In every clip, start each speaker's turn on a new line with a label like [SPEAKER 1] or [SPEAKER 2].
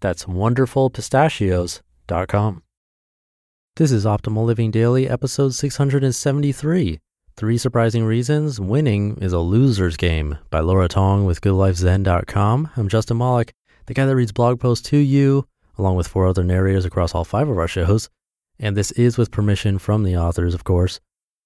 [SPEAKER 1] That's wonderfulpistachios.com. This is Optimal Living Daily, episode 673. Three Surprising Reasons Winning is a Loser's Game by Laura Tong with GoodLifeZen.com. I'm Justin Malik, the guy that reads blog posts to you, along with four other narrators across all five of our shows. And this is with permission from the authors, of course.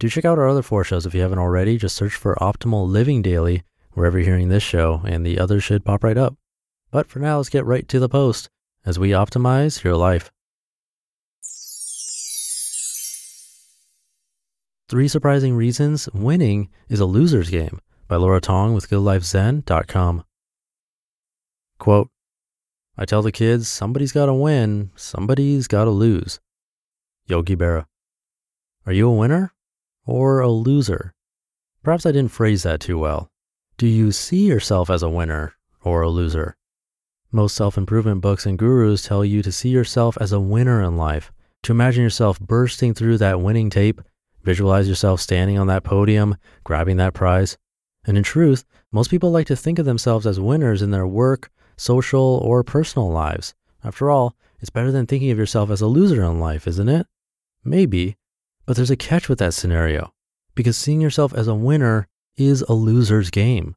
[SPEAKER 1] Do check out our other four shows if you haven't already. Just search for Optimal Living Daily wherever you're hearing this show, and the others should pop right up. But for now, let's get right to the post as we optimize your life. Three Surprising Reasons Winning is a Loser's Game by Laura Tong with GoodLifeZen.com. Quote, I tell the kids somebody's got to win, somebody's got to lose. Yogi Berra. Are you a winner or a loser? Perhaps I didn't phrase that too well. Do you see yourself as a winner or a loser? Most self improvement books and gurus tell you to see yourself as a winner in life, to imagine yourself bursting through that winning tape, visualize yourself standing on that podium, grabbing that prize. And in truth, most people like to think of themselves as winners in their work, social, or personal lives. After all, it's better than thinking of yourself as a loser in life, isn't it? Maybe, but there's a catch with that scenario because seeing yourself as a winner is a loser's game.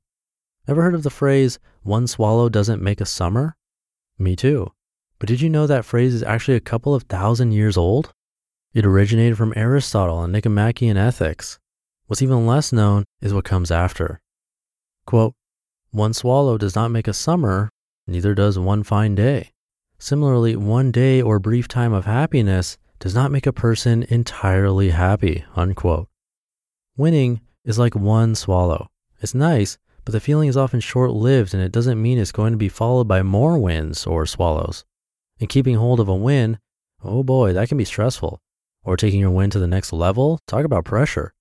[SPEAKER 1] Ever heard of the phrase, one swallow doesn't make a summer? Me too. But did you know that phrase is actually a couple of thousand years old? It originated from Aristotle and Nicomachean Ethics. What's even less known is what comes after. Quote, one swallow does not make a summer, neither does one fine day. Similarly, one day or brief time of happiness does not make a person entirely happy, unquote. Winning is like one swallow. It's nice, but the feeling is often short lived and it doesn't mean it's going to be followed by more wins or swallows. And keeping hold of a win, oh boy, that can be stressful. Or taking your win to the next level, talk about pressure.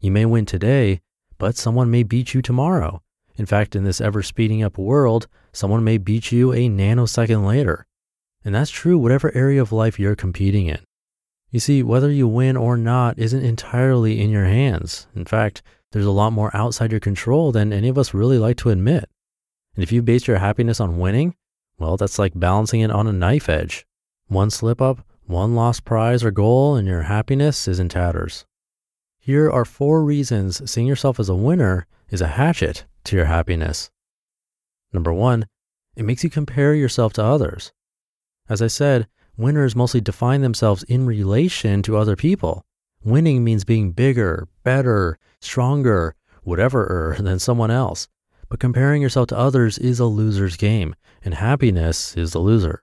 [SPEAKER 1] You may win today, but someone may beat you tomorrow. In fact, in this ever speeding up world, someone may beat you a nanosecond later. And that's true whatever area of life you're competing in. You see, whether you win or not isn't entirely in your hands. In fact, there's a lot more outside your control than any of us really like to admit. And if you base your happiness on winning, well, that's like balancing it on a knife edge. One slip up, one lost prize or goal, and your happiness is in tatters. Here are four reasons seeing yourself as a winner is a hatchet to your happiness. Number one, it makes you compare yourself to others. As I said, winners mostly define themselves in relation to other people. Winning means being bigger, better, stronger, whatever than someone else. But comparing yourself to others is a loser's game, and happiness is the loser.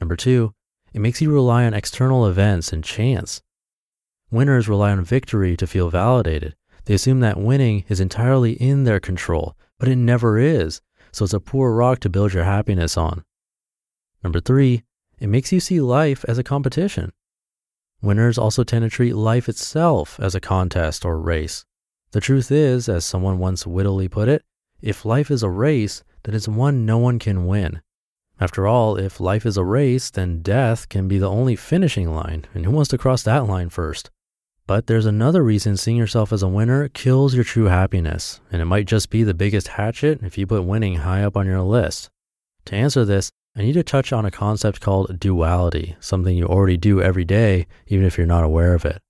[SPEAKER 1] Number two, it makes you rely on external events and chance. Winners rely on victory to feel validated. They assume that winning is entirely in their control, but it never is, so it's a poor rock to build your happiness on. Number three, it makes you see life as a competition. Winners also tend to treat life itself as a contest or race. The truth is, as someone once wittily put it, if life is a race, then it's one no one can win. After all, if life is a race, then death can be the only finishing line, and who wants to cross that line first? But there's another reason seeing yourself as a winner kills your true happiness, and it might just be the biggest hatchet if you put winning high up on your list. To answer this, I need to touch on a concept called duality, something you already do every day, even if you're not aware of it.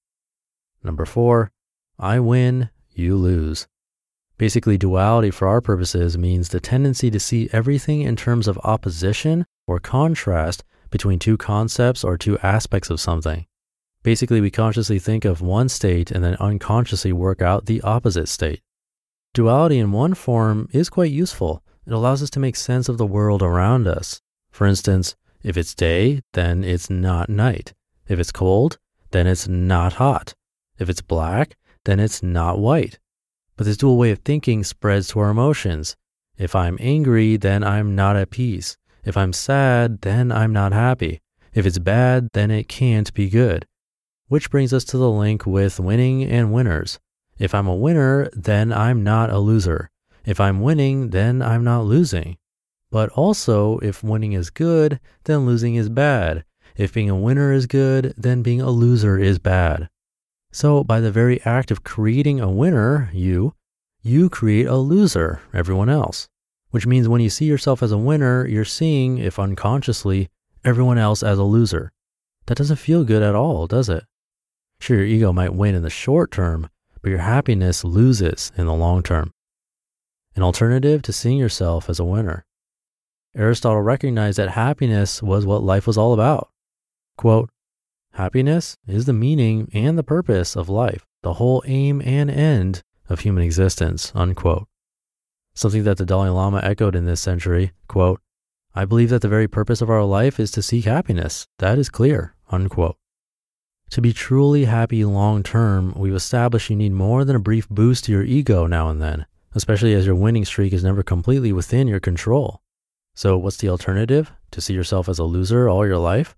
[SPEAKER 1] Number four, I win, you lose. Basically, duality for our purposes means the tendency to see everything in terms of opposition or contrast between two concepts or two aspects of something. Basically, we consciously think of one state and then unconsciously work out the opposite state. Duality in one form is quite useful. It allows us to make sense of the world around us. For instance, if it's day, then it's not night. If it's cold, then it's not hot. If it's black, then it's not white. But this dual way of thinking spreads to our emotions. If I'm angry, then I'm not at peace. If I'm sad, then I'm not happy. If it's bad, then it can't be good. Which brings us to the link with winning and winners. If I'm a winner, then I'm not a loser. If I'm winning, then I'm not losing. But also, if winning is good, then losing is bad. If being a winner is good, then being a loser is bad. So, by the very act of creating a winner, you, you create a loser, everyone else. Which means when you see yourself as a winner, you're seeing, if unconsciously, everyone else as a loser. That doesn't feel good at all, does it? Sure, your ego might win in the short term, but your happiness loses in the long term. An alternative to seeing yourself as a winner. Aristotle recognized that happiness was what life was all about. Quote, Happiness is the meaning and the purpose of life, the whole aim and end of human existence, unquote. Something that the Dalai Lama echoed in this century, quote, I believe that the very purpose of our life is to seek happiness. That is clear, unquote. To be truly happy long term, we've established you need more than a brief boost to your ego now and then, especially as your winning streak is never completely within your control. So, what's the alternative? To see yourself as a loser all your life?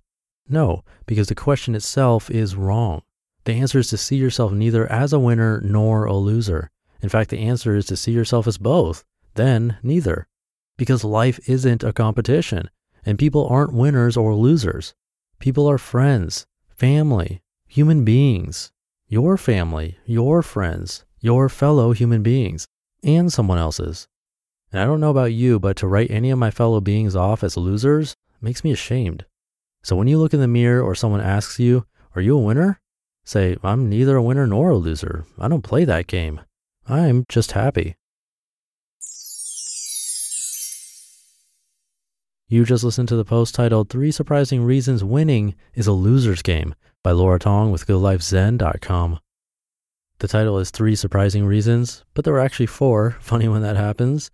[SPEAKER 1] No, because the question itself is wrong. The answer is to see yourself neither as a winner nor a loser. In fact, the answer is to see yourself as both, then neither. Because life isn't a competition, and people aren't winners or losers. People are friends, family, human beings, your family, your friends, your fellow human beings, and someone else's. And I don't know about you, but to write any of my fellow beings off as losers makes me ashamed. So when you look in the mirror or someone asks you, Are you a winner? Say, I'm neither a winner nor a loser. I don't play that game. I'm just happy. You just listened to the post titled Three Surprising Reasons Winning is a Loser's Game by Laura Tong with GoodLifeZen.com. The title is Three Surprising Reasons, but there were actually four. Funny when that happens.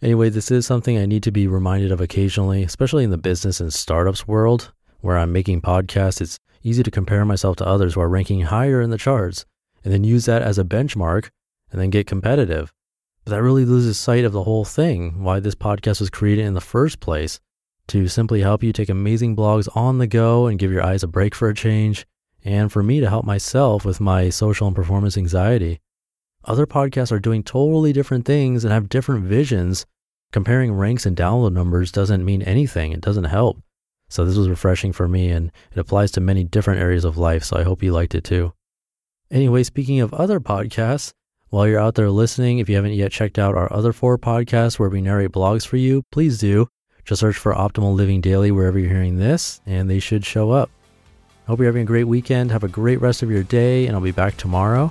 [SPEAKER 1] Anyway, this is something I need to be reminded of occasionally, especially in the business and startups world where I'm making podcasts, it's easy to compare myself to others who are ranking higher in the charts and then use that as a benchmark and then get competitive. But that really loses sight of the whole thing, why this podcast was created in the first place to simply help you take amazing blogs on the go and give your eyes a break for a change, and for me to help myself with my social and performance anxiety. Other podcasts are doing totally different things and have different visions. Comparing ranks and download numbers doesn't mean anything, it doesn't help. So this was refreshing for me and it applies to many different areas of life. So I hope you liked it too. Anyway, speaking of other podcasts, while you're out there listening, if you haven't yet checked out our other four podcasts where we narrate blogs for you, please do. Just search for Optimal Living Daily wherever you're hearing this, and they should show up. Hope you're having a great weekend. Have a great rest of your day, and I'll be back tomorrow